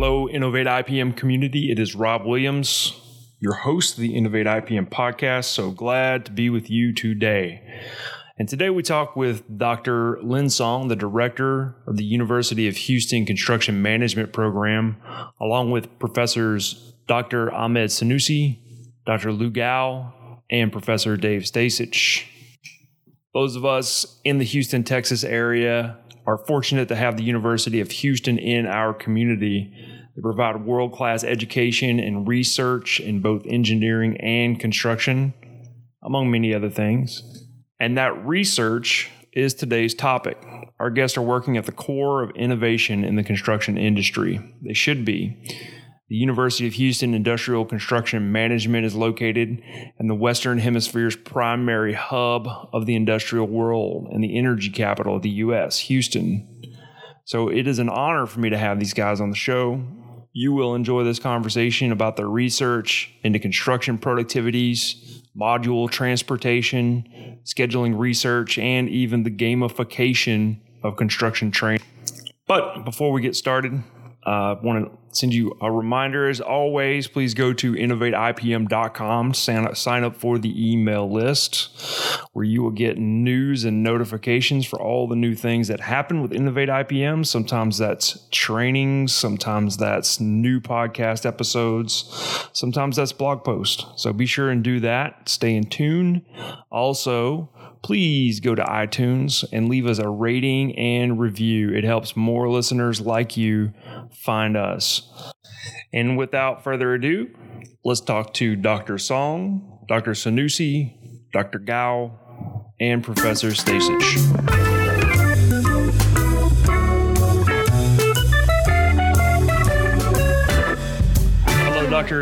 Hello, Innovate IPM community. It is Rob Williams, your host of the Innovate IPM podcast. So glad to be with you today. And today we talk with Dr. Lin Song, the director of the University of Houston Construction Management Program, along with professors Dr. Ahmed Senouci, Dr. Lu Gao, and Professor Dave Stasich. Those of us in the Houston, Texas area are fortunate to have the University of Houston in our community. They provide world class education and research in both engineering and construction, among many other things. And that research is today's topic. Our guests are working at the core of innovation in the construction industry. They should be. The University of Houston Industrial Construction Management is located in the Western Hemisphere's primary hub of the industrial world and the energy capital of the U.S., Houston. So it is an honor for me to have these guys on the show. You will enjoy this conversation about their research into construction productivities, module transportation, scheduling research, and even the gamification of construction training. But before we get started, I uh, want to send you a reminder as always. Please go to innovateipm.com, sign up, sign up for the email list where you will get news and notifications for all the new things that happen with Innovate IPM. Sometimes that's trainings, sometimes that's new podcast episodes, sometimes that's blog posts. So be sure and do that. Stay in tune. Also, please go to iTunes and leave us a rating and review. It helps more listeners like you find us. And without further ado, let's talk to Dr. Song, Dr. Senouci, Dr. Gao, and Professor Stasich.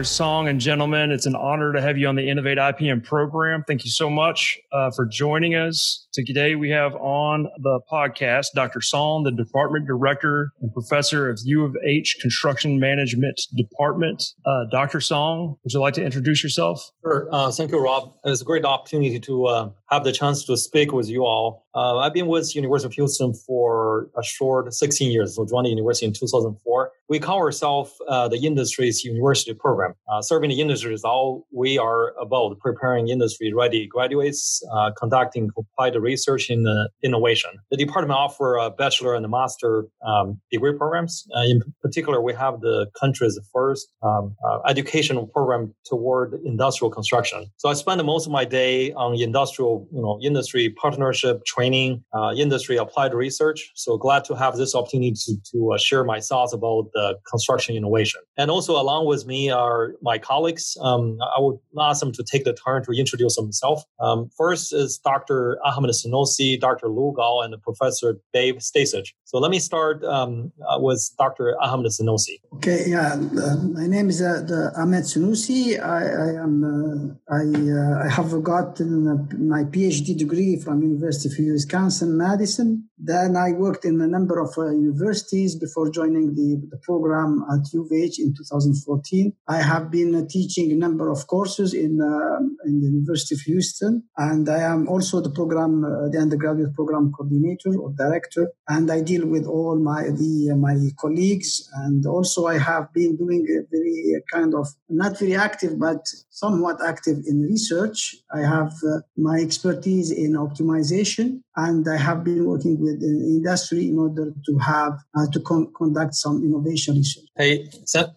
Song and gentlemen, it's an honor to have you on the Innovate IPM program. Thank you so much uh, for joining us. Today we have on the podcast Dr. Song, the Department Director and Professor of U of H Construction Management Department. Uh, Dr. Song, would you like to introduce yourself? Sure. Uh, thank you, Rob. It's a great opportunity to uh, have the chance to speak with you all. Uh, I've been with the University of Houston for a short 16 years. So joined the university in 2004. We call ourselves uh, the industry's university program. Uh, serving the industry is all we are about preparing industry-ready graduates, conducting applied research in uh, innovation. The department offer a bachelor and a master um, degree programs. Uh, in particular, we have the country's first um, educational program toward industrial construction. So I spend most of my day on industrial, you know, industry partnership training training, uh, industry applied research. So glad to have this opportunity to, to uh, share my thoughts about the construction innovation. And also along with me are my colleagues. Um, I would ask them to take the turn to introduce themselves. Um, first is Dr. Ahmed Senouci, Dr. Lu Gao, and Professor Dave Stasich. So let me start um, uh, with Dr. Ahmed Senouci. Okay, yeah, uh, my name is uh, Ahmed Senouci. I, I am uh, I, uh, I have gotten my PhD degree from University of Wisconsin Madison. Then I worked in a number of universities before joining the, the program at UVH in 2014. I have been teaching a number of courses in, uh, in the University of Houston, and I am also the program, uh, the undergraduate program coordinator or director, and I deal with all my the uh, my colleagues, and also I have been doing a very uh, kind of not very active but somewhat active in research. I have my expertise in optimization, and I have been working with the industry in order to have uh, to con- conduct some innovation research. Hey,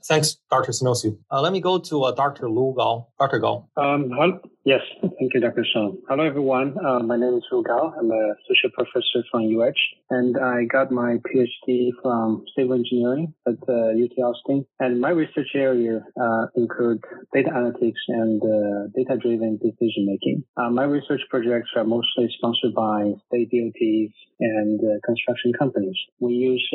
thanks, Dr. Senouci. Uh, let me go to uh, Dr. Lu Gao. Dr. Gao. Um, yes, thank you, Dr. Song. Hello, everyone. Uh, my name is Lu Gao. I'm a associate professor from UH, and I got my PhD from civil engineering at UT uh, Austin. And my research area uh, include data analytics and uh, data-driven decision making. my research projects are mostly sponsored by state DOTs and construction companies. We use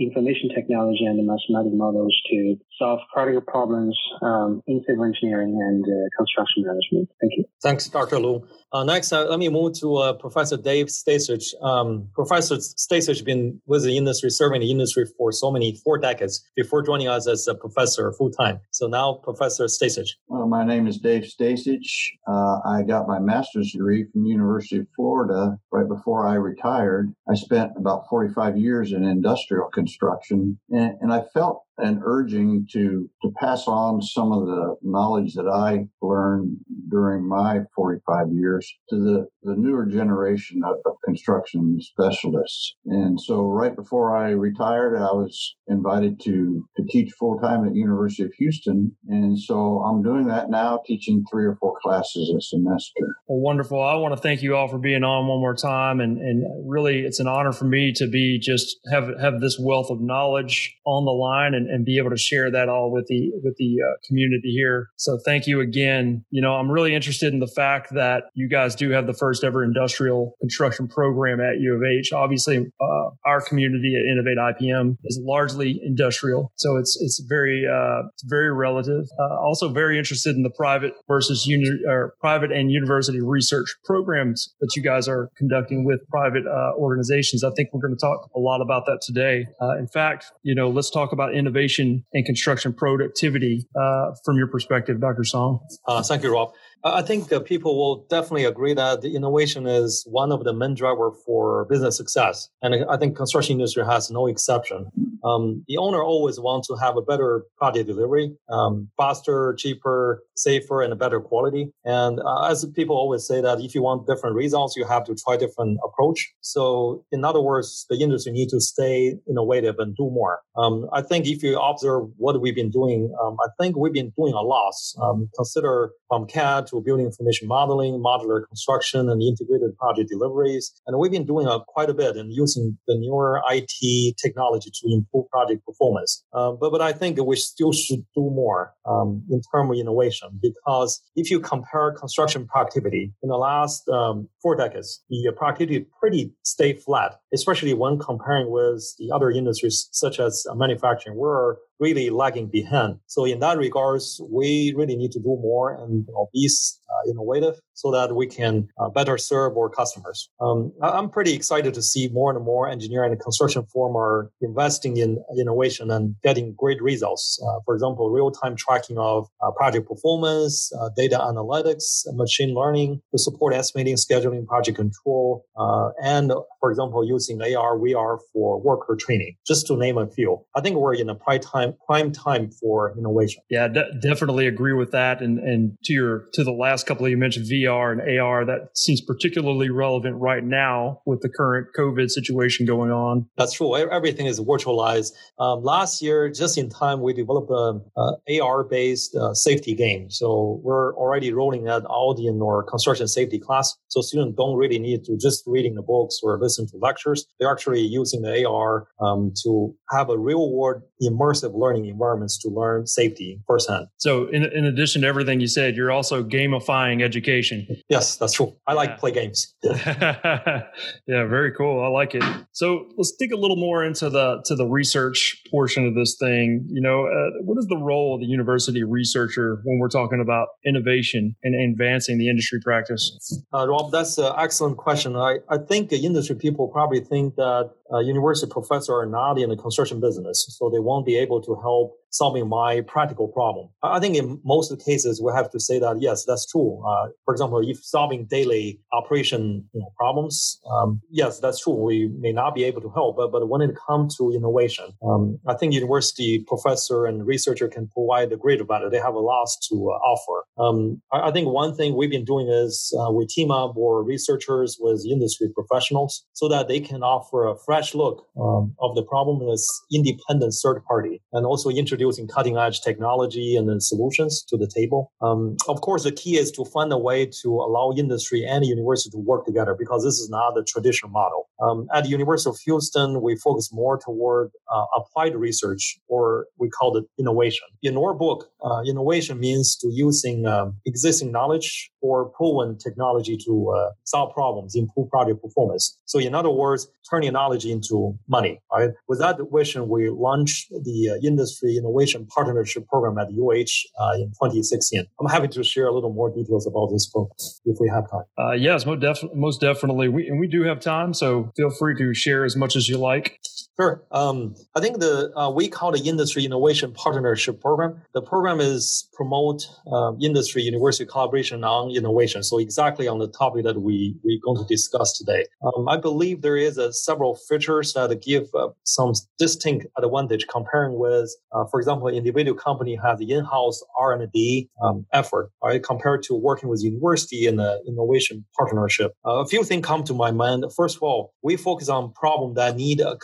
information technology and mathematical models to solve practical problems um, in civil engineering and uh, construction management. Thank you. Thanks, Dr. Lu. Uh, next, uh, let me move to uh, Professor Dave Stasich. Um, Professor Stasich has been with the industry, serving the industry for so many, four decades before joining us as a professor full time. So now, Professor Stasich. Well, my name is Dave Stasich. Uh, I got my master's degree from University of Florida right before I retired. I spent about 45 years in industrial construction, and, and I felt an urging to to pass on some of the knowledge that I learned during my 45 years to the, the newer generation of, of construction specialists. And so right before I retired, I was invited to, to teach full time at University of Houston. And so I'm doing that now, teaching three or four classes a semester. Well, wonderful. I want to thank you all for being on one more time. And, and really, it's an honor for me to be just have, have this wealth of knowledge on the line and, and be able to share that all with the, with the uh, community here. So thank you again. You know, I'm really interested in the fact that you guys do have the first ever industrial construction program at U of H. Obviously, uh, our community at Innovate IPM is largely industrial, so it's it's very uh, it's very relative. Uh, also, very interested in the private versus uni- or private and university research programs that you guys are conducting with private uh, organizations. I think we're going to talk a lot about that today. Uh, in fact, you know, let's talk about innovation and construction productivity uh, from your perspective, Dr. Song. thank you, Rob. I think uh, people will definitely agree that innovation is one of the main driver for business success, and I think construction industry has no exception. Um, the owner always wants to have a better project delivery, um, faster, cheaper, safer, and a better quality. And uh, as people always say that if you want different results, you have to try different approach. So in other words, the industry need to stay innovative and do more. Um, I think if you observe what we've been doing, um, I think we've been doing a lot. Um, consider from CAD to building information modeling, modular construction, and integrated project deliveries. And we've been doing uh, quite a bit and using the newer IT technology to improve project performance. Uh, but, but I think we still should do more um, in terms of innovation because if you compare construction productivity in the last um, four decades, the productivity pretty stay flat, especially when comparing with the other industries such as manufacturing. We're really lagging behind. So in that regards, we really need to do more and you know, be uh, innovative so that we can uh, better serve our customers. Um, I'm pretty excited to see more and more engineering and construction firm are investing in innovation and getting great results. Uh, for example, real-time tracking of uh, project performance, uh, data analytics, machine learning to support estimating, scheduling, project control, uh, and for example, using AR, VR for worker training, just to name a few. I think we're in a prime time, prime time for innovation. Yeah, de- definitely agree with that. And and to your to the last couple of you mentioned VR and AR, that seems particularly relevant right now with the current COVID situation going on. That's true. Everything is virtualized. Um, last year, just in time, we developed a, a AR-based uh, safety game. So we're already rolling out Audi in our construction safety class. So students don't really need to just reading the books or listen listen to lectures. They're actually using the AR um, to have a real world immersive learning environments to learn safety firsthand. So, in, in addition to everything you said, you're also gamifying education. Yes, that's true. I like play games. yeah, very cool. I like it. So let's dig a little more into the to the research portion of this thing. You know, uh, what is the role of the university researcher when we're talking about innovation and advancing the industry practice? Uh, Rob, that's an excellent question. I, I think industry people probably think that Uh, university professors are not in the construction business, so they won't be able to help solving my practical problem. I think in most cases, we have to say that, yes, that's true. Uh, for example, if solving daily operation you know, problems, um, yes, that's true. We may not be able to help, but, but when it comes to innovation, um, I think university professor and researcher can provide a great value. They have a lot to uh, offer. Um, I, I, think one thing we've been doing is uh, we team up our researchers with industry professionals so that they can offer a fresh look um, of the problem as independent third party and also introduce introducing cutting edge technology and then solutions to the table. Um, of course, the key is to find a way to allow industry and university to work together because this is not the traditional model. Um, at the University of Houston, we focus more toward uh, applied research, or we call it innovation. In our book, uh, innovation means to using um, existing knowledge or proven technology to uh, solve problems, improve project performance. So, in other words, turning knowledge into money. Right? With that vision, we launched the uh, industry innovation partnership program at UH uh, in 2016. I'm happy to share a little more details about this program if we have time. Uh, yes, most, def- most definitely. We, and we do have time, so feel free to share as much as you like. Sure. Um, I think the uh, we call the industry innovation partnership program. The program is promote uh, industry university collaboration on innovation. So exactly on the topic that we we're going to discuss today. Um, I believe there is a several features that give uh, some distinct advantage comparing with, uh, for example, individual company has in-house R&D um, effort, right? Compared to working with university in the innovation partnership. Uh, a few things come to my mind. First of all, we focus on problem that need a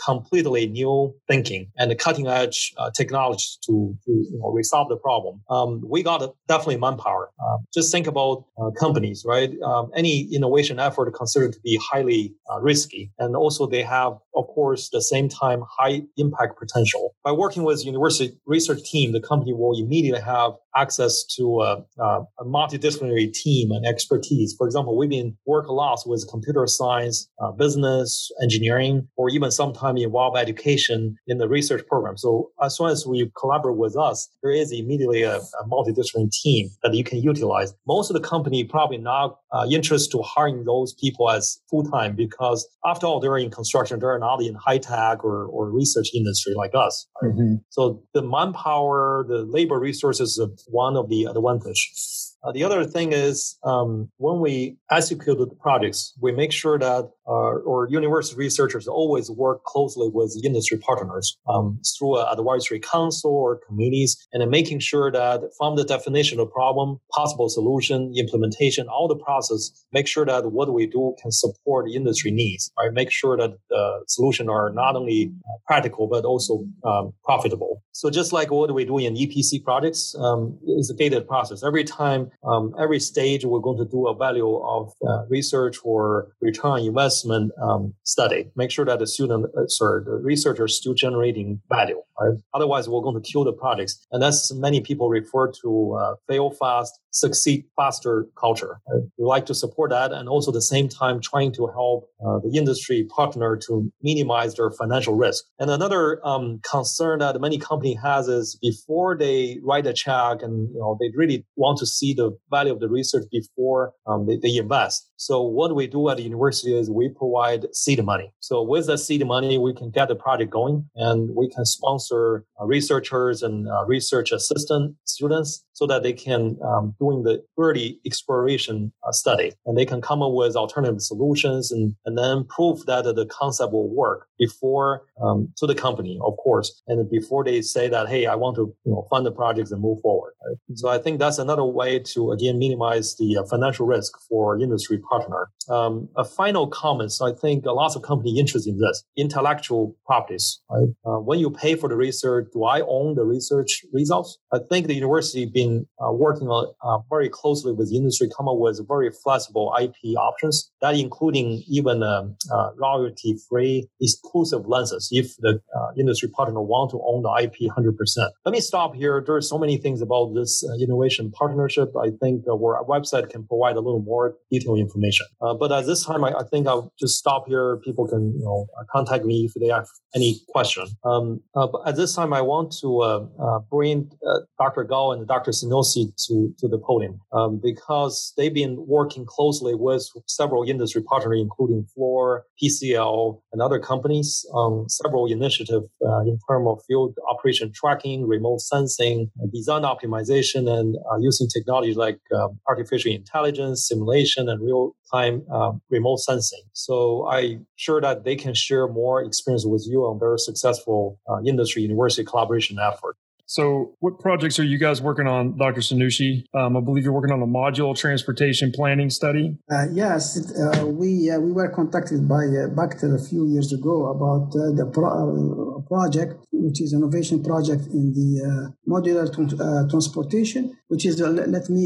completely new thinking and cutting edge uh, technology to, to you know, resolve the problem. Um, we got definitely manpower. Uh, just think about uh, companies, right? Um, any innovation effort considered to be highly uh, risky, and also they have, of course, the same time high impact potential. By working with university research team, the company will immediately have access to a, a, multidisciplinary team and expertise. For example, we've been work a lot with computer science, uh, business, engineering, or even sometime involve education in the research program. So as soon as we collaborate with us, there is immediately a, a multidisciplinary team that you can utilize. Most of the company probably not uh, interested to hiring those people as full time because after all, they're in construction, they're not in high tech or, or research industry like us. Right? Mm-hmm. So the manpower, the labor resources one of the advantage. Uh, the other thing is um, when we execute the projects, we make sure that or university researchers always work closely with industry partners um, through an advisory council or committees, and making sure that from the definition of problem, possible solution, implementation, all the process, make sure that what we do can support industry needs. Right, make sure that the solution are not only uh, practical but also um, profitable. So just like what we do in EPC projects, um, is a gated process. Every time, um, every stage, we're going to do a value of uh, research or return investment um, study. Make sure that the student, uh, sorry, the researcher is still generating value. Right? Otherwise, we're going to kill the projects. And that's many people refer to uh, fail fast, succeed faster culture. Right? We like to support that, and also at the same time trying to help uh, the industry partner to minimize their financial risk. And another um, concern that many company has is before they write a check, and you know they really want to see the value of the research before um, they, they invest. So what we do at the university is we provide seed money. So with the seed money, we can get the project going and we can sponsor uh, researchers and uh, research assistant students so that they can um, doing the early exploration uh, study and they can come up with alternative solutions and, and then prove that the concept will work before um, to the company, of course, and before they say that, hey, I want to you know, fund the projects and move forward. Right? So I think that's another way to again minimize the uh, financial risk for industry partner. Um, a final comment. So I think a lot of company interested in this intellectual properties. Right? Uh, when you pay for the research, do I own the research results? I think the university been uh, working uh, very closely with industry, come up with very flexible IP options that including even um, uh, royalty free exclusive licenses if the uh, industry partner want to own the IP 100%. Let me stop here. There are so many things about this uh, innovation partnership. I think our website can provide a little more detailed information. But at this time, I, I, think I'll just stop here. People can you know contact me if they have any question. Um, but at this time, I want to bring Dr. Gao and Dr. Senouci to, to the podium um, because they've been working closely with several industry partners, including Fluor, PCL, and other companies on several initiatives uh, in terms of field operation tracking, remote sensing, design optimization, and uh, using technology like uh, artificial intelligence, simulation, and real time um, remote sensing. So I'm sure that they can share more experience with you on their successful uh, industry university collaboration effort. So, what projects are you guys working on, Dr. Senouci? Um, I believe you're working on a module transportation planning study. Uh, yes, uh, we uh, we were contacted by uh, Bechtel a few years ago about uh, the pro- uh, project, which is an innovation project in the modular t- transportation. Which is let me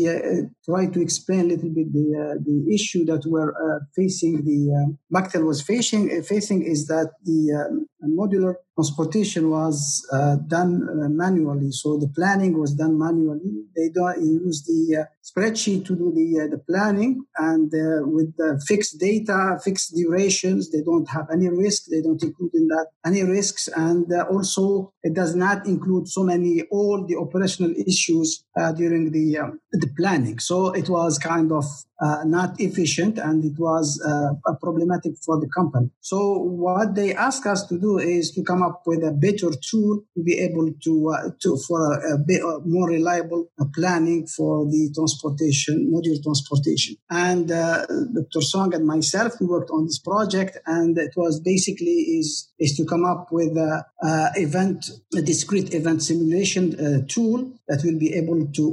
try to explain a little bit the the issue that we're facing. The Bechtel was facing facing is that the modular transportation was uh, done uh, manually. So the planning was done manually. They don't use the uh, spreadsheet to do the uh, the planning, and uh, with the fixed data, fixed durations, they don't have any risk. They don't include in that any risks, and uh, also it does not include so many all the operational issues during the um, the planning. So it was kind of uh, not efficient and it was uh, problematic for the company. So what they ask us to do is to come up with a better tool to be able to, uh, to for a, a bit uh, more reliable uh, planning for the transportation, module transportation. And uh, Dr. Song and myself, we worked on this project and it was basically is, is to come up with a, event, a discrete event simulation tool that will be able to,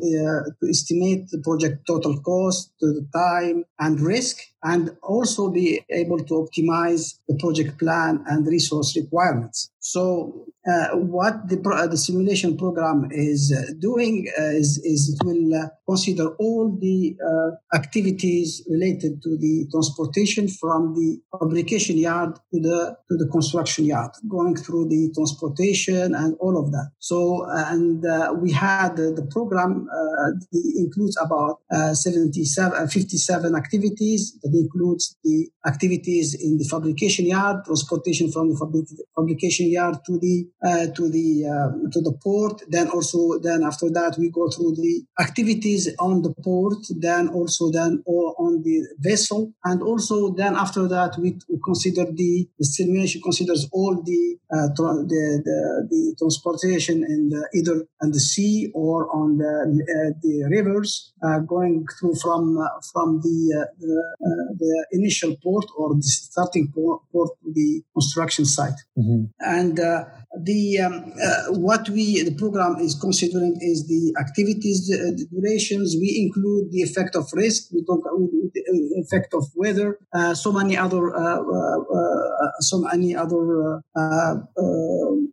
to estimate the project total cost, the time and risk, and also be able to optimize the project plan and resource requirements. So uh, what the, pro- the simulation program is uh, doing uh, is, is it will uh, consider all the uh, activities related to the transportation from the fabrication yard to the to the construction yard, going through the transportation and all of that. So and uh, we had the program includes about 77, 57 activities. That includes the activities in the fabrication yard, transportation from the fabric- fabrication yard to the uh, to the uh, to the port. Then also then after that we go through the activities on the port. Then also then on the vessel, and also then after that we, consider the the simulation considers all the uh, tra- the, the, the transportation in the, either on the sea or on the uh, the rivers uh, going through from uh, from the the, the, initial port or the starting port, port to the construction site, mm-hmm. and the um, uh, what we the program is considering is the activities the, the durations. We include the effect of risk. We talk the effect of weather uh, so many other uh, uh, so many other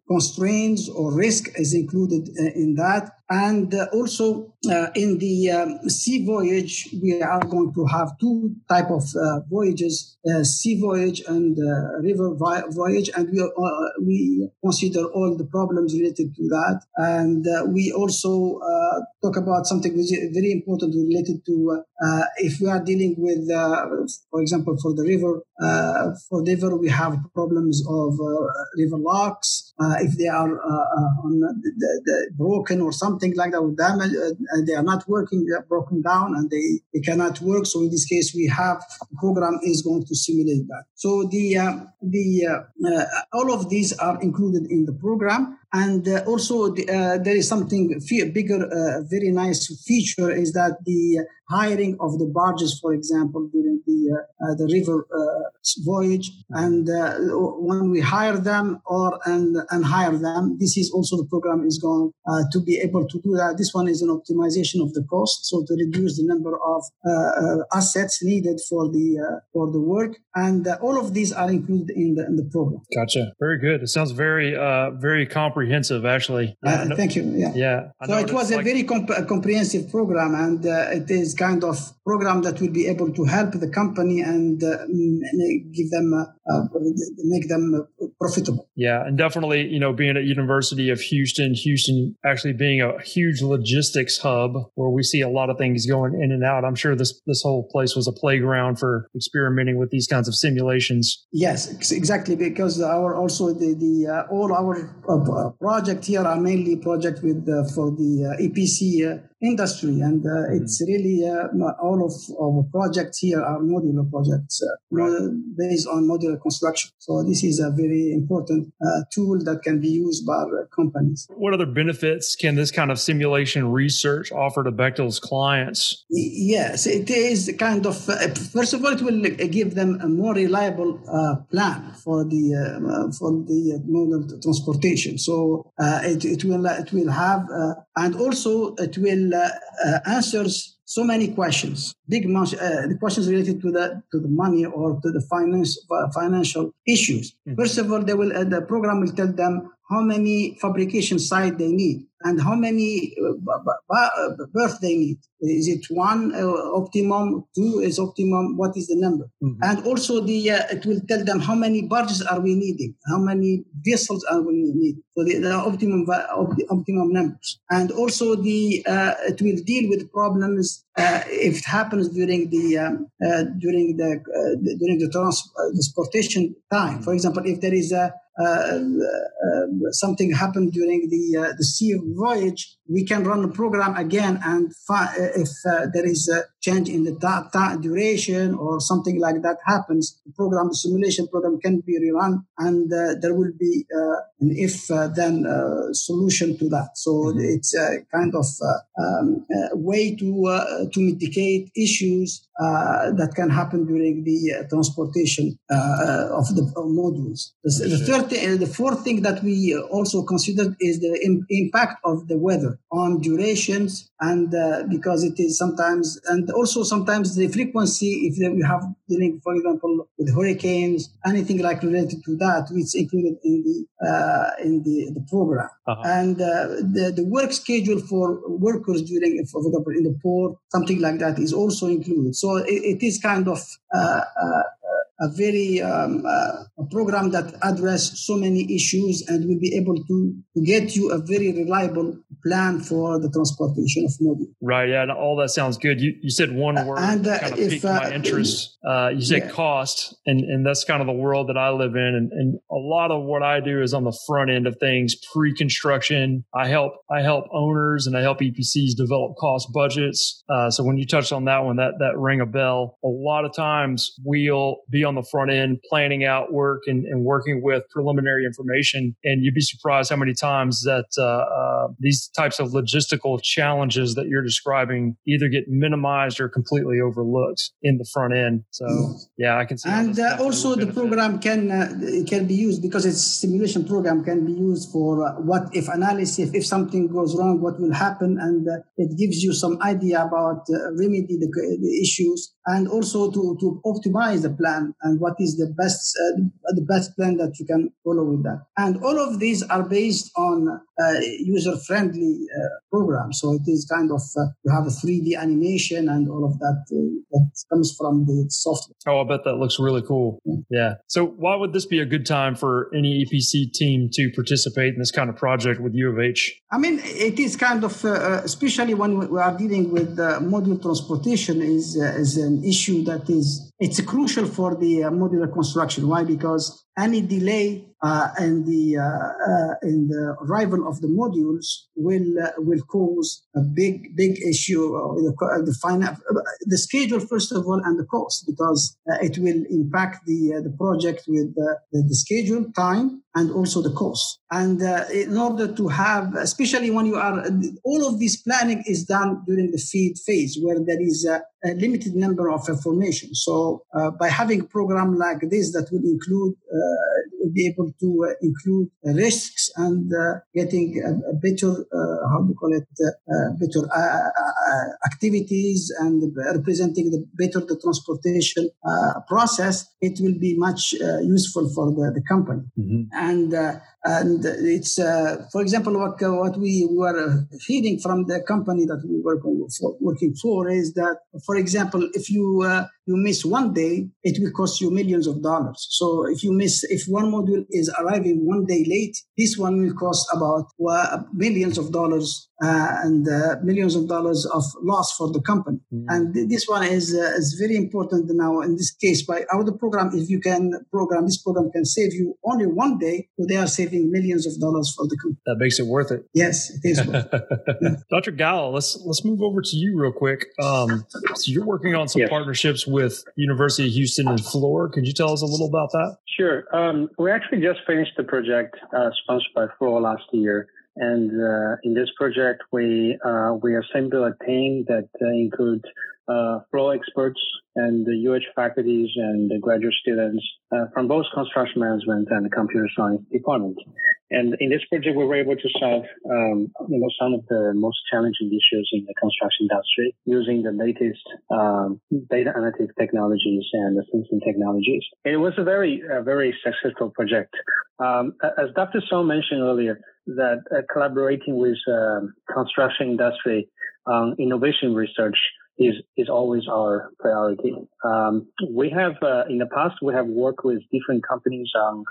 constraints or risk is included in that and uh, also uh, in the um, sea voyage, we are going to have two type of uh, voyages: uh, sea voyage and uh, river vi- voyage. And we uh, we consider all the problems related to that. And we also talk about something very important related to if we are dealing with, for example, for the river, for the river we have problems of river locks. if they are on the, the broken or something something like that with them and, and they are not working, they are broken down and they, they cannot work. So in this case, we have program is going to simulate that. So the, uh, the, uh, uh, all of these are included in the program. And uh, also, the, uh, there is something bigger, uh, very nice feature is that the hiring of the barges, for example, during the uh, uh, the river uh, voyage, and when we hire them or and and hire them, this is also the program is going to be able to do that. This one is an optimization of the cost, so to reduce the number of assets needed for the for the work, and all of these are included in the in the program. Gotcha. Very good. It sounds very very comprehensive, actually. thank you. Yeah. Yeah. so it was like- a very comp- comprehensive program, and it is kind of program that will be able to help the company and uh, give them uh, uh, make them profitable. Yeah, and definitely, you know, being at University of Houston, Houston actually being a huge logistics hub where we see a lot of things going in and out. I'm sure this this whole place was a playground for experimenting with these kinds of simulations. Yes, exactly, because our also the the uh, all our uh, project here are mainly project with uh, for the EPC industry, and uh, mm-hmm. it's really uh, all of our projects here are modular projects uh, right. based on modular construction. So this is a very important uh, tool that can be used by companies. What other benefits can this kind of simulation research offer to Bechtel's clients? Yes, it is kind of uh, first of all, it will give them a more reliable uh, plan for the for the modal transportation. So it, it will it will have and also it will uh, uh, answers so many questions, big uh, the questions related to the to the money or to the finance uh, financial issues. Mm-hmm. First of all, they will the program will tell them how many fabrication site they need and how many uh, berth they need. Is it one uh, optimum? Two is optimum? What is the number? Mm-hmm. And also the uh, it will tell them how many barges are we needing, how many vessels are we needing. So the, the optimum optimum numbers. And also the uh, it will deal with problems uh, if it happens during the um, uh, during the, the during the trans- transportation time. For example, if there is a uh, uh, Uh, um, something happened during the uh, the sea voyage, we can run the program again and fi- uh, if uh, there is a change in the ta- ta- duration or something like that happens, the program, the simulation program can be rerun and there will be an if then solution to that. So mm-hmm. it's a kind of um, a way to to mitigate issues uh, that can happen during the uh, transportation uh, of the modules. The, the third, the fourth thing that we also considered is the Im- impact of the weather on durations, and because it is sometimes, and also sometimes the frequency. If we have dealing, for example, with hurricanes, anything like related to that, it's included in the in the, the program, uh-huh. and the the work schedule for workers during, for example, in the port, something like that is also included. So so it, it is kind of uh, uh, a very um, uh, a program that address so many issues and will be able to, to get you a very reliable plan for the transportation of module. Right. Yeah. All that sounds good. You, you said one word and, uh, kind of if, piqued uh, my interest. Uh, you said yeah. cost, and, and that's kind of the world that I live in. And, and a lot of what I do is on the front end of things, pre-construction. I help I help owners and I help EPCs develop cost budgets. Uh, so when you touched on that one, that that ring a bell. A lot of times we'll be on the front end planning out work and, and working with preliminary information. And you'd be surprised how many times that uh, uh, these types of logistical challenges that you're describing either get minimized or completely overlooked in the front end. So yeah, I can see. And uh, also the program can uh, can be used because it's simulation program can be used for uh, what if analysis. If something goes wrong, what will happen, and uh, it gives you some idea about remedy the, the issues and also to, to optimize the plan and what is the best uh, the best plan that you can follow with that. And all of these are based on uh, user friendly uh, program. So it is kind of uh, you have a 3d animation and all of that uh, that comes from the software. Oh i bet that looks really cool. Yeah. yeah. So why would this be a good time for any epc team to participate in this kind of project with u of h? I mean it is kind of uh, especially when we are dealing with module transportation is is an issue that is it's crucial for the uh, modular construction. Why? Because any delay uh, in the uh, uh, in the arrival of the modules will uh, will cause a big big issue uh, the uh, the, final, uh, the schedule first of all and the cost because it will impact the the project with the, the schedule time and also the cost. And in order to have especially when you are all of this planning is done during the feed phase where there is a, a limited number of information. So by having a program like this that will include be able to uh, include risks and uh, getting a, a better, uh, how do you call it, better activities and representing the better the transportation process, it will be much useful for the, the company. Mm-hmm. And and it's uh, for example what uh, what we were hearing from the company that we were working for is that for example if you uh, you miss one day, it will cost you millions of dollars. So if you miss, if one module is arriving one day late, this one will cost about uh, millions of dollars uh, and uh, millions of dollars of loss for the company. Mm. And this one is uh, is very important now. In this case, by our program, if you can program this program can save you only one day, so they are saving millions of dollars for the company. That makes it worth it. Yes, it is. yeah. Dr. Gao, let's let's move over to you real quick. Um, so you're working on some yes. partnerships with University of Houston and Fluor. Could you tell us a little about that? Sure. Um, we actually just finished the project uh, sponsored by Fluor last year. And uh, in this project, we uh, we assembled a team that uh, includes uh, Fluor experts and the UH faculties and the graduate students uh, from both construction management and the computer science department. And in this project, we were able to solve, um, you know, some of the most challenging issues in the construction industry using the latest um, data analytic technologies and the sensing technologies. It was a very, a very successful project. Um, as Dr. Song mentioned earlier, that uh, collaborating with um, construction industry on innovation research is is always our priority. Um, we have uh, in the past we have worked with different companies on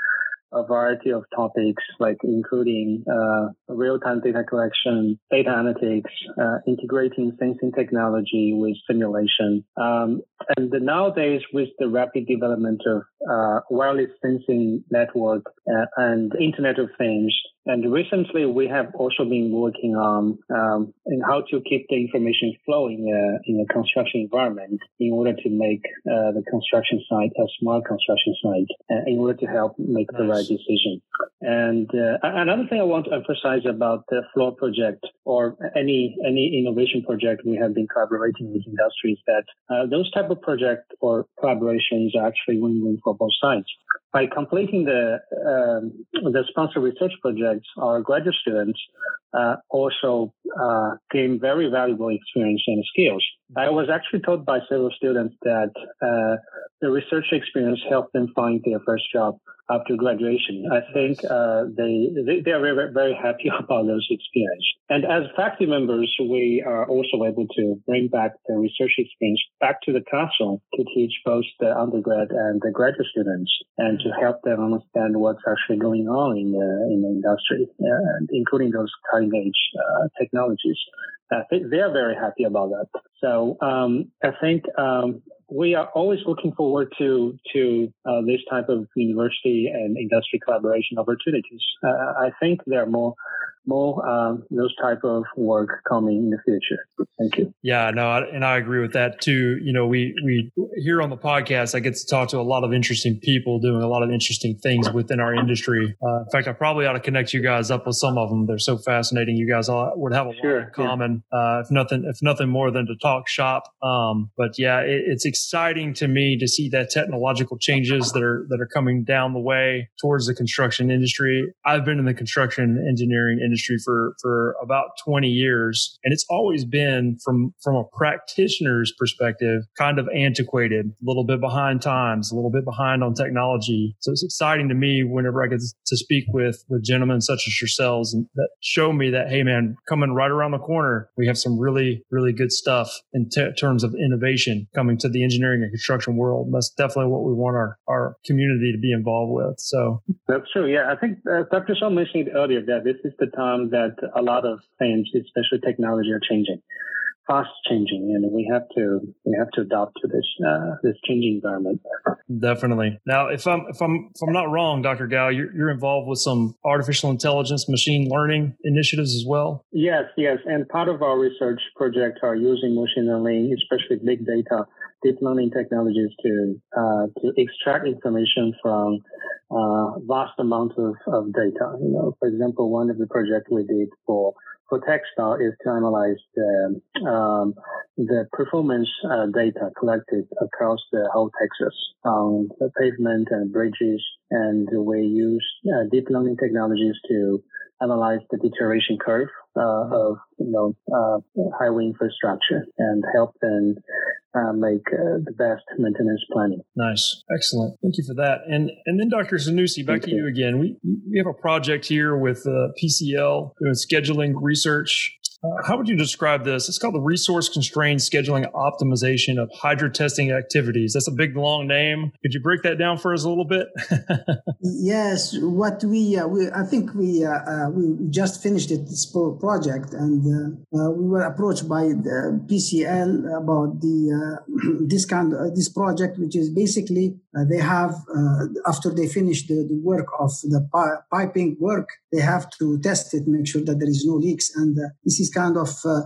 a variety of topics, like including uh, real-time data collection, data analytics, uh, integrating sensing technology with simulation. Um, and nowadays, with the rapid development of uh, wireless sensing network uh, and Internet of Things, and recently, we have also been working on um, how to keep the information flowing uh, in a construction environment in order to make uh, the construction site a smart construction site, uh, in order to help make the right decision. And uh, another thing I want to emphasize about the Fluor project or any any innovation project we have been collaborating with industries that uh, those type of projects or collaborations are actually win-win for both sides by completing the um, the sponsor research projects, our graduate students uh, also uh, gain very valuable experience and skills. I was actually told by several students that uh, the research experience helped them find their first job after graduation. I think uh, they, they, they are very very happy about those experience. And as faculty members, we are also able to bring back the research experience back to the classroom to teach both the undergrad and the graduate students, and to help them understand what's actually going on in the in the industry, uh, including those cutting edge uh, technologies. I think they're very happy about that. So um, I think um, we are always looking forward to to uh, this type of university and industry collaboration opportunities. Uh, I think there are more more um, those type of work coming in the future. Thank you. Yeah, no, I, and I agree with that too. You know, we we here on the podcast, I get to talk to a lot of interesting people doing a lot of interesting things within our industry. Uh, in fact, I probably ought to connect you guys up with some of them. They're so fascinating. You guys all would have a sure, lot in common, yeah. uh, if nothing if nothing more than to talk shop. Um, but yeah, it, it's exciting to me to see that technological changes that are that are coming down the way towards the construction industry. I've been in the construction engineering industry industry for for about 20 years and it's always been from from a practitioner's perspective kind of antiquated a little bit behind times a little bit behind on technology so it's exciting to me whenever i get to speak with with gentlemen such as yourselves and that show me that hey man coming right around the corner we have some really really good stuff in t- terms of innovation coming to the engineering and construction world that's definitely what we want our our community to be involved with so that's true yeah i think uh, dr Shaw mentioned earlier that this is the time that a lot of things, especially technology, are changing, fast changing, and we have to we have to adapt to this uh, this changing environment. Definitely. Now, if I'm if I'm if I'm not wrong, Dr. Gao, you're, you're involved with some artificial intelligence, machine learning initiatives as well. Yes, yes, and part of our research project are using machine learning, especially big data, deep learning technologies to uh, to extract information from uh, vast amounts of, of data. You know, for example, one of the projects we did for for TxDOT is to analyze the um, the performance uh, data collected across the whole Texas on the pavement and bridges, and we use uh, deep learning technologies to analyze the deterioration curve uh, of you know uh, highway infrastructure and help them uh, make uh, the best maintenance planning. Nice, excellent. Thank you for that. And and then Dr. Senouci, back Thank to you. you. again. We we have a project here with uh, PCL doing scheduling research uh, how would you describe this? It's called the Resource Constrained Scheduling Optimization of Hydro Testing Activities. That's a big, long name. Could you break that down for us a little bit? yes, what we, uh, we I think we uh, uh we just finished it, this project, and uh, we were approached by the PCL about the this kind of, this project, which is basically they have after they finish the, the work of the pi- piping work, they have to test it, make sure that there is no leaks, and this is kind of uh, uh,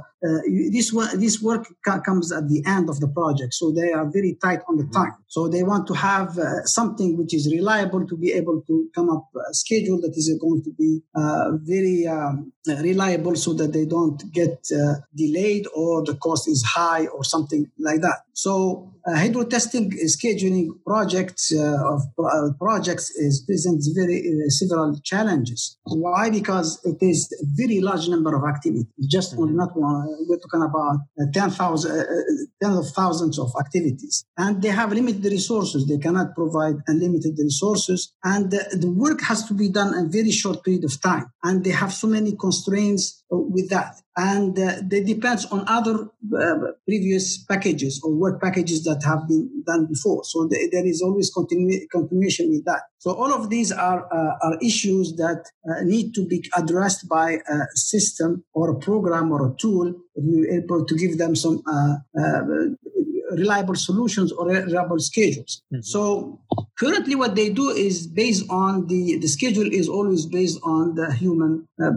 this this work comes at the end of the project, so they are very tight on the time. So they want to have uh, something which is reliable to be able to come up a schedule that is going to be uh, very um, reliable, so that they don't get uh, delayed or the cost is high or something like that. So uh, hydro testing scheduling projects uh, of uh, projects is presents very uh, several challenges. Why? Because it is a very large number of activities. Just mm-hmm. not one. We're talking about uh, 10,000, uh, tens of thousands of activities, and they have limited resources. They cannot provide unlimited resources, and the work has to be done in a very short period of time. And they have so many constraints with that and uh, they depends on other uh, previous packages or work packages that have been done before. So th- there is always continu- continuation with that. So all of these are uh, are issues that uh, need to be addressed by a system or a program or a tool will be able to give them some uh, uh, reliable solutions or reliable schedules. Mm-hmm. So currently what they do is based on the, the schedule is always based on the human, uh,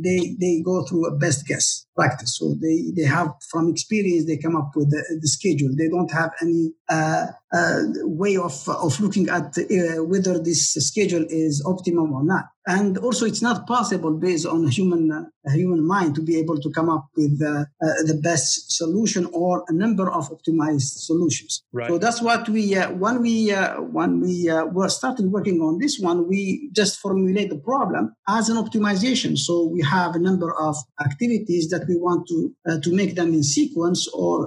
they, they go through a best guess practice. So they, they have from experience, they come up with the, the schedule. They don't have any uh, uh, way of, of looking at uh, whether this schedule is optimum or not. And also, it's not possible based on human uh, human mind to be able to come up with uh, uh, the best solution or a number of optimized solutions. Right. So that's what we uh, when we when we were started working on this one, we just formulate the problem as an optimization. So we have a number of activities that we want to to make them in sequence or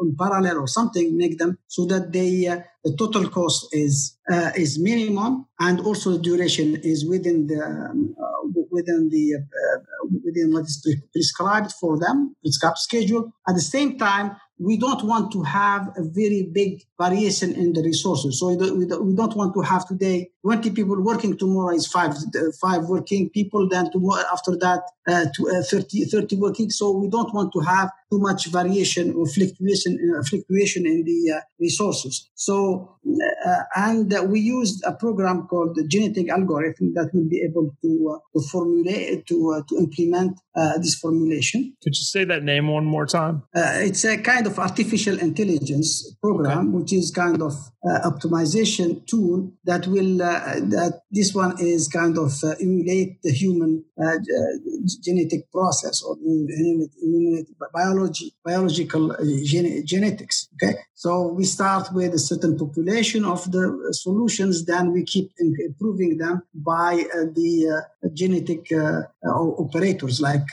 in parallel or something, make them so that they the total cost is uh, is minimum, and also the duration is within the um, uh, within the uh, within what is prescribed for them, prescribed schedule. At the same time, we don't want to have a very big variation in the resources. So we don't want to have today 20 people working, tomorrow is five, five working people, then tomorrow, after that, uh, to, uh, 30, 30 working. So we don't want to have too much variation or fluctuation, uh, fluctuation in the uh, resources. So, uh, and we used a program called the genetic algorithm that will be able to, uh, to formulate, to, to implement this formulation. Could you say that name one more time? it's a kind of artificial intelligence program, okay. which is kind of optimization tool that will uh, that this one is kind of uh, emulate the human uh, genetic process or biology biological gen- genetics okay? So we start with a certain population of the solutions then we keep improving them by the genetic operators like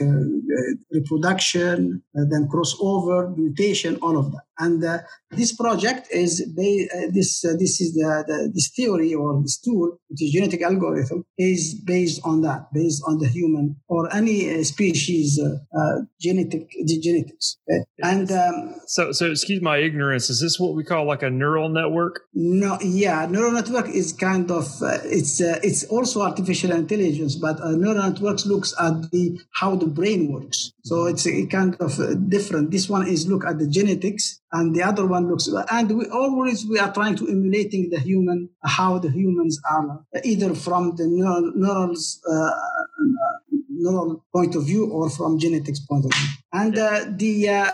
reproduction then crossover mutation all of that and uh, this project is uh, this uh, this is the, the, this theory or this tool, which is genetic algorithm, is based on that, based on the human or any uh, species uh, uh, genetic genetics. Okay? And um, so, so excuse my ignorance. Is this what we call like a neural network? No, yeah, neural network is kind of it's it's also artificial intelligence, but neural networks looks at the how the brain works. So it's a kind of different. This one is look at the genetics and the other one looks and we always we are trying to emulating the human how the humans are either from the neural, uh, neural point of view or from genetics point of view and uh, the uh,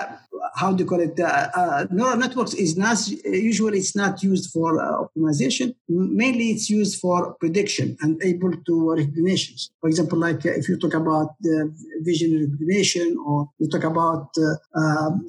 how do you call it? Uh, uh, neural networks is not usually it's not used for uh, optimization. Mainly, it's used for prediction and able to recognition. For example, like if you talk about vision recognition or you talk about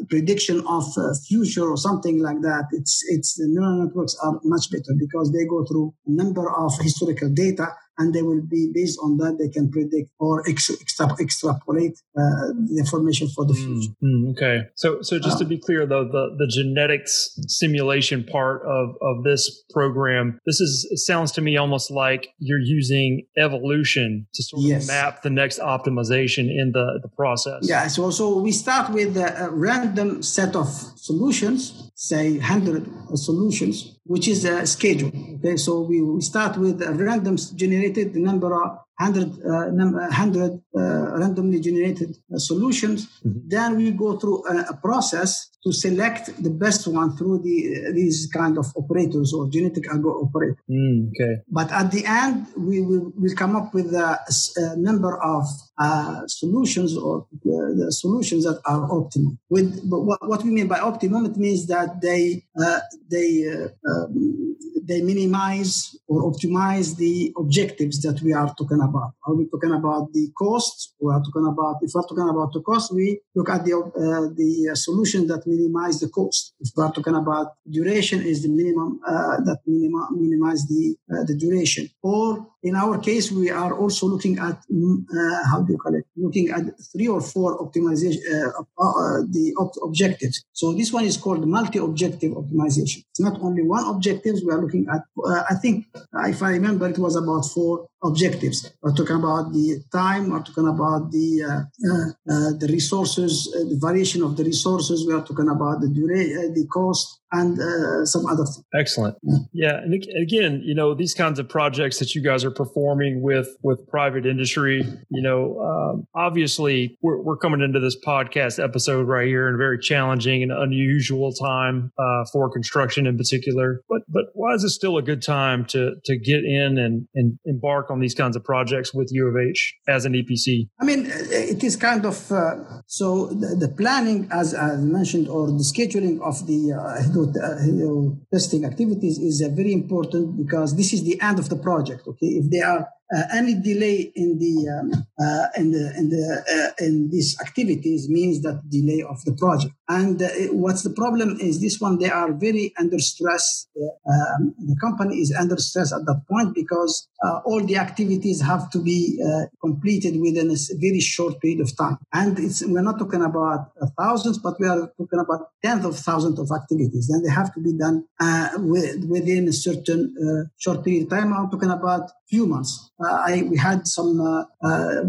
prediction of future or something like that, it's it's the neural networks are much better because they go through a number of historical data and they will be based on that they can predict or extra, extrapolate uh, the information for the future. Mm, okay, so so just to be clear, though, the the genetics simulation part of of this program, this is it sounds to me almost like you're using evolution to sort of yes. map the next optimization in the the process. Yeah, so so we start with a random set of solutions, say hundred solutions, which is a schedule. Okay, so we, start with a random generated number of 100, uh, 100 uh, randomly generated uh, solutions. Mm-hmm. Then we go through a, a, process to select the best one through the these kind of operators or genetic algo operator. Mm, okay. But at the end, we will we'll come up with a, a number of uh, solutions or the solutions that are optimal. With what, what we mean by optimum, it means that they uh, they uh, um, they minimize or optimize the objectives that we are talking about. Are we talking about the cost? We are talking about if we're talking about the cost, we look at the uh, the solution that minimize the cost. If we are talking about duration, is the minimum uh, that minima, minimize the uh, the duration. Or in our case, we are also looking at uh, how do you call it? Looking at three or four optimization uh, uh, the op- objectives. So this one is called multi-objective optimization. It's not only one objective. We are looking at. I think if I remember, it was about four objectives. We're talking about the time, we're talking about the uh, uh, the resources, uh, the variation of the resources, we are talking about the duration, the cost, and uh, some other things. Excellent. Yeah. yeah. And again, you know, these kinds of projects that you guys are performing with with private industry, you know, um, obviously we're, we're coming into this podcast episode right here in a very challenging and unusual time uh, for construction in particular. But but why is it still a good time to to get in and, and embark on these kinds of projects with U of H as an EPC? I mean, it is kind of uh, so the, the, planning, as I mentioned, or the scheduling of the uh, uh, testing activities is uh, very important because this is the end of the project. Okay, if they are uh, any delay in the um, uh, in the in the uh, in these activities means that delay of the project. And uh, what's the problem is this one they are very under stress. Um, the company is under stress at that point because uh, all the activities have to be uh, completed within a very short period of time. And it's we're not talking about thousands, but we are talking about tens of thousands of activities. And they have to be done with, within a certain short period of time. I'm talking about few months. Uh, I, we had some uh, uh,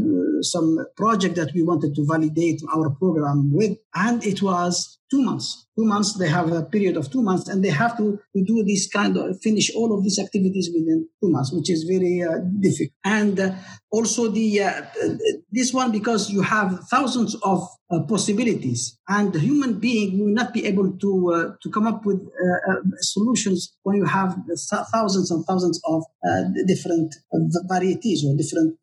some project that we wanted to validate our program with, and it was two months. Two months, they have a period of two months, and they have to, to do this kind of finish all of these activities within two months, which is very uh, difficult. And uh, also the uh, this one because you have thousands of uh, possibilities, and the human being will not be able to uh, to come up with uh, solutions when you have thousands and thousands of different varieties or different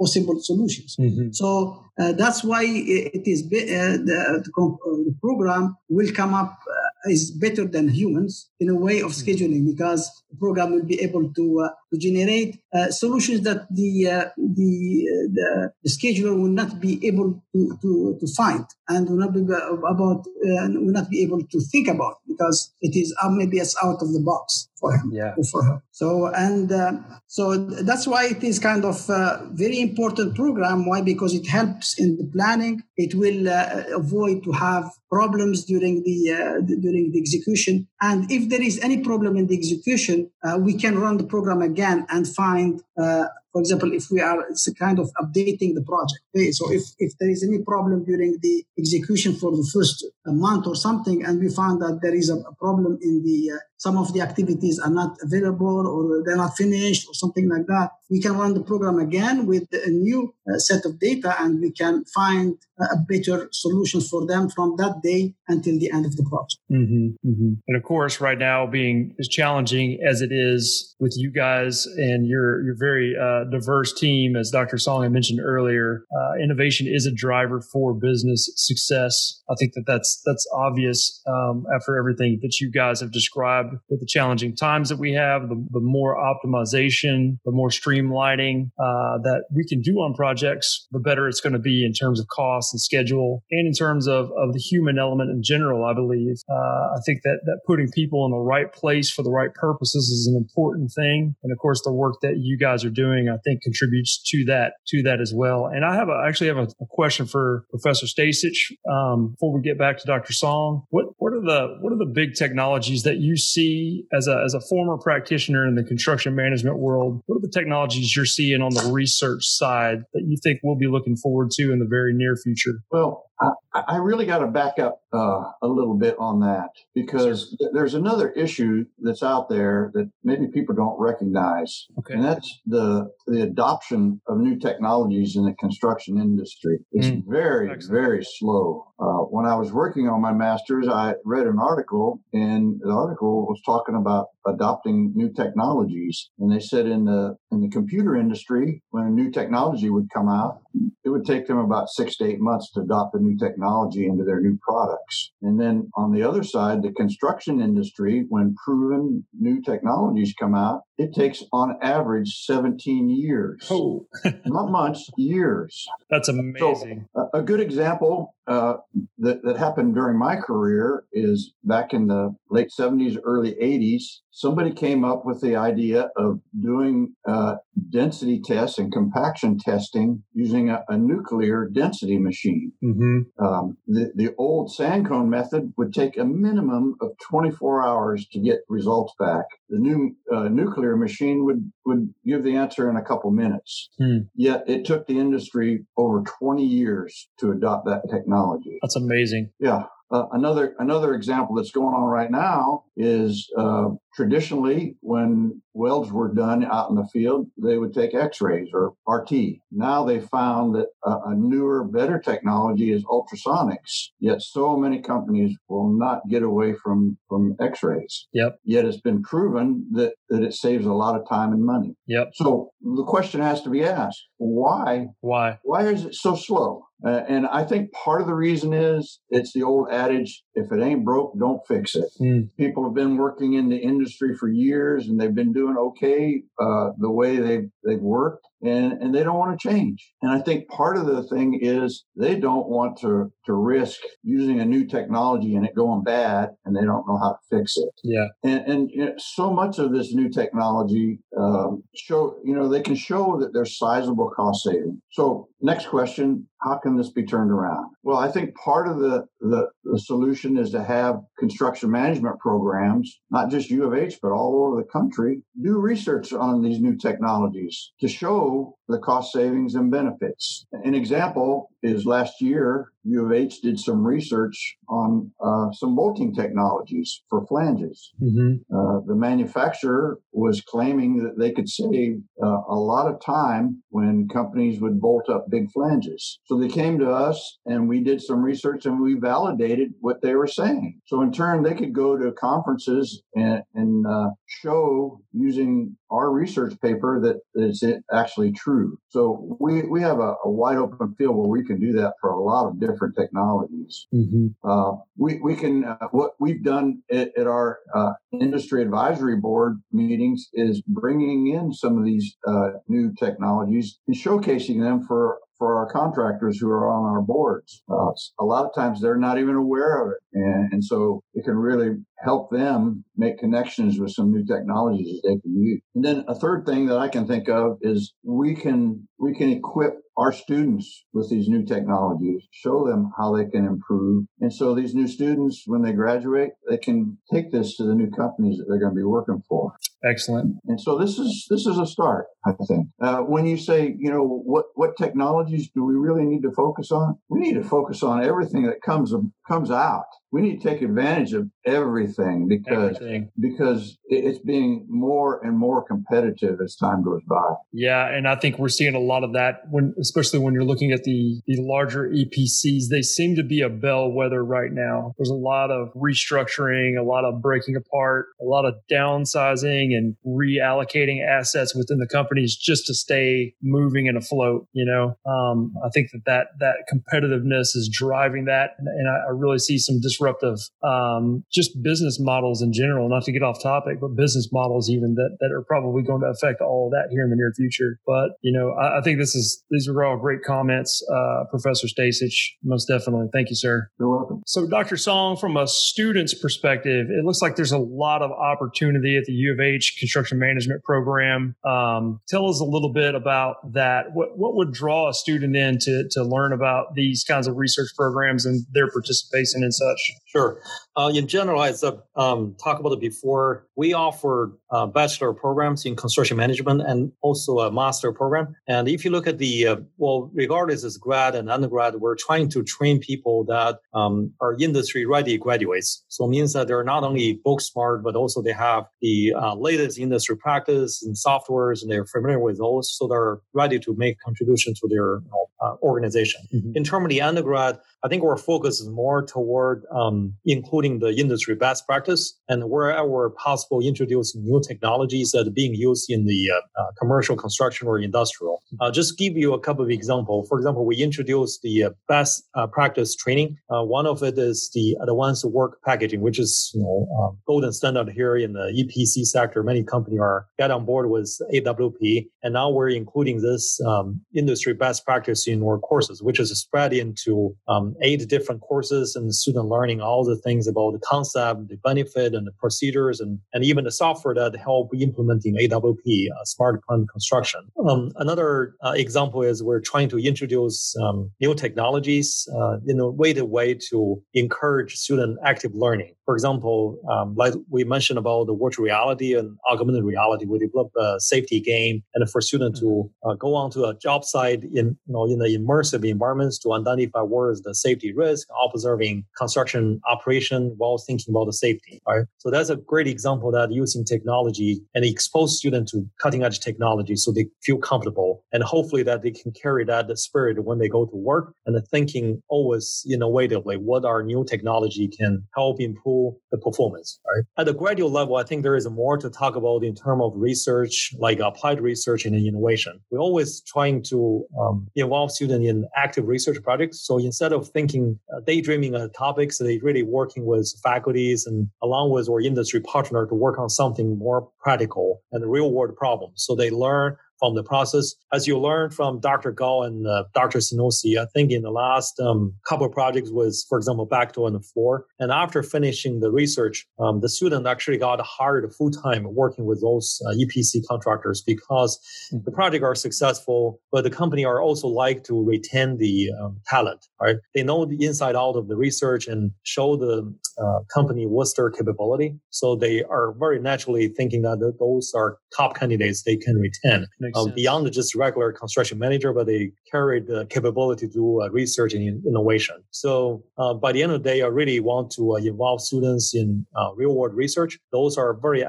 possible solutions. Mm-hmm. So uh, that's why it is be- uh, the, the, the, program will come up uh, is better than humans in a way of hmm. scheduling because the program will be able to, uh, to generate uh, solutions that the, uh, the, the, the scheduler will not be able to, to, to find and will not be about will not be able to think about because it is maybe it's out of the box for him yeah. or for her. So and uh, so that's why it is kind of a very important program. Why? Because it helps in the planning. It will uh, avoid to have problems during the, uh, the, during the execution. And if there is any problem in the execution, uh, we can run the program again and find uh, for example, if we are it's a kind of updating the project. Okay? So if, if there is any problem during the execution for the first month or something, and we found that there is a, problem in the uh, some of the activities are not available or they're not finished or something like that, we can run the program again with a new uh, set of data and we can find a better solution for them from that day until the end of the project. Mm-hmm, mm-hmm. And of course, right now being as challenging as it is with you guys and your your very uh, diverse team, as Dr. Song mentioned earlier, uh, innovation is a driver for business success. I think that that's that's obvious um, after everything that you guys have described with the challenging times that we have, the, the more optimization, the more streamlining uh, that we can do on projects, the better it's going to be in terms of cost and schedule, and in terms of, of the human element in general. I believe. Uh, I think that that putting people in the right place for the right purposes is an important thing, and of course, the work that you guys are doing, I think, contributes to that to that as well. And I have a, actually have a, a question for Professor Stacich um, before we get back to Dr. Song. What what are the what are the big technologies that you see as a as a former practitioner in the construction management world? What are the technologies you're seeing on the research side that you think we'll be looking forward to in the very near future? Well, I really got to back up uh, a little bit on that because sure. there's another issue that's out there that maybe people don't recognize, okay. and that's the the adoption of new technologies in the construction industry. It's mm. very Excellent. very slow. Uh, when I was working on my master's, I read an article, and the article was talking about adopting new technologies, and they said in the in the computer industry, when a new technology would come out, it would take them about six to eight months to adopt the new technology into their new products. And then on the other side, the construction industry, when proven new technologies come out, it takes on average 17 years. Oh. Not months, years. That's amazing. So, a, a good example uh, that, that happened during my career is back in the late 70s, early 80s, somebody came up with the idea of doing uh, density tests and compaction testing using a, a nuclear density machine. Mm-hmm. Um, the, the old sand cone method would take a minimum of 24 hours to get results back. The new uh, nuclear machine would, would give the answer in a couple minutes. Hmm. Yet it took the industry over 20 years to adopt that technology. That's amazing. Yeah. Uh, another another example that's going on right now is uh, traditionally when welds were done out in the field, they would take X-rays or RT. Now they found that a, newer, better technology is ultrasonics. Yet so many companies will not get away from from X-rays. Yep. Yet it's been proven that that it saves a lot of time and money. Yep. So the question has to be asked: Why? Why? Why is it so slow? Uh, and I think part of the reason is it's the old adage if it ain't broke, don't fix it. Mm. People have been working in the industry for years and they've been doing okay uh, the way they've, they've worked and, and they don't want to change. And I think part of the thing is they don't want to, to risk using a new technology and it going bad and they don't know how to fix it. Yeah. And, and you know, so much of this new technology um, show, you know, they can show that there's sizable cost saving. So next question, how can this be turned around? Well, I think part of the, the, the solution is to have construction management programs, not just U of H, but all over the country, do research on these new technologies to show the cost savings and benefits. An example is last year, U of H did some research on uh, some bolting technologies for flanges. Mm-hmm. Uh, the manufacturer was claiming that they could save uh, a lot of time when companies would bolt up big flanges. So they came to us and we did some research and we validated what they were saying. So in turn, they could go to conferences and, and uh, show using our research paper that it's actually true. So we, we have a, a wide open field where we can do that for a lot of different technologies. Mm-hmm. Uh, we, we can, uh, what we've done at, at our uh, industry advisory board meetings is bringing in some of these uh, new technologies and showcasing them for for our contractors who are on our boards. Uh, a lot of times they're not even aware of it. And, and, so it can really help them make connections with some new technologies that they can use. And then a third thing that I can think of is we can, we can equip our students with these new technologies, show them how they can improve. And so these new students, when they graduate, they can take this to the new companies that they're going to be working for. Excellent. And so this is this is a start, I think. Uh, when you say, you know, what what technologies do we really need to focus on? We need to focus on everything that comes comes out we need to take advantage of everything because everything. because it's being more and more competitive as time goes by. Yeah, and I think we're seeing a lot of that when, especially when you're looking at the the larger EPCs. They seem to be a bellwether right now. There's a lot of restructuring, a lot of breaking apart, a lot of downsizing, and reallocating assets within the companies just to stay moving and afloat. You know, um, I think that that that competitiveness is driving that, and, and I, I really see some disruptive, um, just business models in general, not to get off topic, but business models even that, that are probably going to affect all of that here in the near future. But, you know, I, I think this is, these are all great comments, uh, Professor Stasich, most definitely. Thank you, sir. You're welcome. So Dr. Song, from a student's perspective, it looks like there's a lot of opportunity at the U of H construction management program. Um, tell us a little bit about that. What, what would draw a student in to, to learn about these kinds of research programs and their participation and such? Sure. Uh, in general, as I um, talked about it before, we offer uh, bachelor programs in construction management and also a master program. And if you look at the, uh, well, regardless as grad and undergrad, we're trying to train people that um, are industry ready graduates. So it means that they're not only book smart, but also they have the uh, latest industry practice and softwares and they're familiar with those. So they're ready to make contributions to their uh, organization. Mm-hmm. In terms of the undergrad, I think our focus is more toward um, including the industry best practice and wherever possible, introduce new technologies that are being used in the uh, uh, commercial construction or industrial. Uh, just give you a couple of examples. For example, we introduced the uh, best uh, practice training. Uh, one of it is the advanced work packaging, which is you know golden standard here in the EPC sector. Many companies are get on board with AWP, and now we're including this um, industry best practice in our courses, which is spread into um, eight different courses and student learning all the things about the concept, the benefit, and the procedures, and, and even the software that help implementing AWP, uh, smart plant construction. Um, another uh, example is we're trying to introduce um, new technologies uh, in a way way to encourage student active learning. For example, um, like we mentioned about the virtual reality and augmented reality, we developed a safety game and for students to mm-hmm. uh, go onto a job site in you know in the immersive environments to identify where is the safety risk, observing construction operation while thinking about the safety. Right. So that's a great example that using technology and expose students to cutting edge technology so they feel comfortable and hopefully that they can carry that spirit when they go to work and thinking always innovatively what our new technology can help improve improve the performance, right? At the graduate level, I think there is more to talk about in terms of research, like applied research and innovation. We're always trying to um, involve students in active research projects. So instead of thinking, uh, daydreaming on topics, they really working with faculties and along with our industry partner to work on something more practical and real world problems. So they learn from the process. As you learned from Dr. Gao and uh, Dr. Senouci, I think in the last um, couple of projects was, for example, Bechtel on the Fluor. And after finishing the research, um, the student actually got hired full time working with those uh, EPC contractors because mm-hmm. the project are successful, but the company are also like to retain the um, talent, right? They know the inside out of the research and show the uh, company what's their capability. So they are very naturally thinking that those are top candidates they can retain um, beyond just regular construction manager, but they carry the capability to do uh, research and innovation. So uh, by the end of the day, I really want to uh, involve students in uh, real world research. Those are very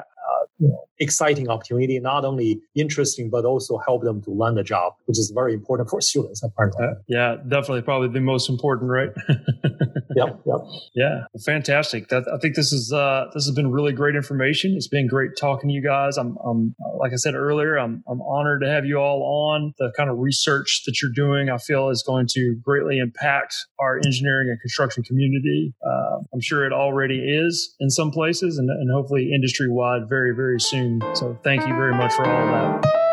exciting opportunity, not only interesting, but also help them to land a job, which is very important for students apparently. Uh, yeah, definitely. Probably the most important, right? yep. Yep. Yeah. Fantastic. That, I think this is, uh, this has been really great information. It's been great talking to you guys. I'm, I'm like I said earlier, I'm, I'm honored to have you all on the kind of research that you're doing. I feel is going to greatly impact our engineering and construction community. Uh, I'm sure it already is in some places and, and hopefully industry wide very, very soon. So thank you very much for all that.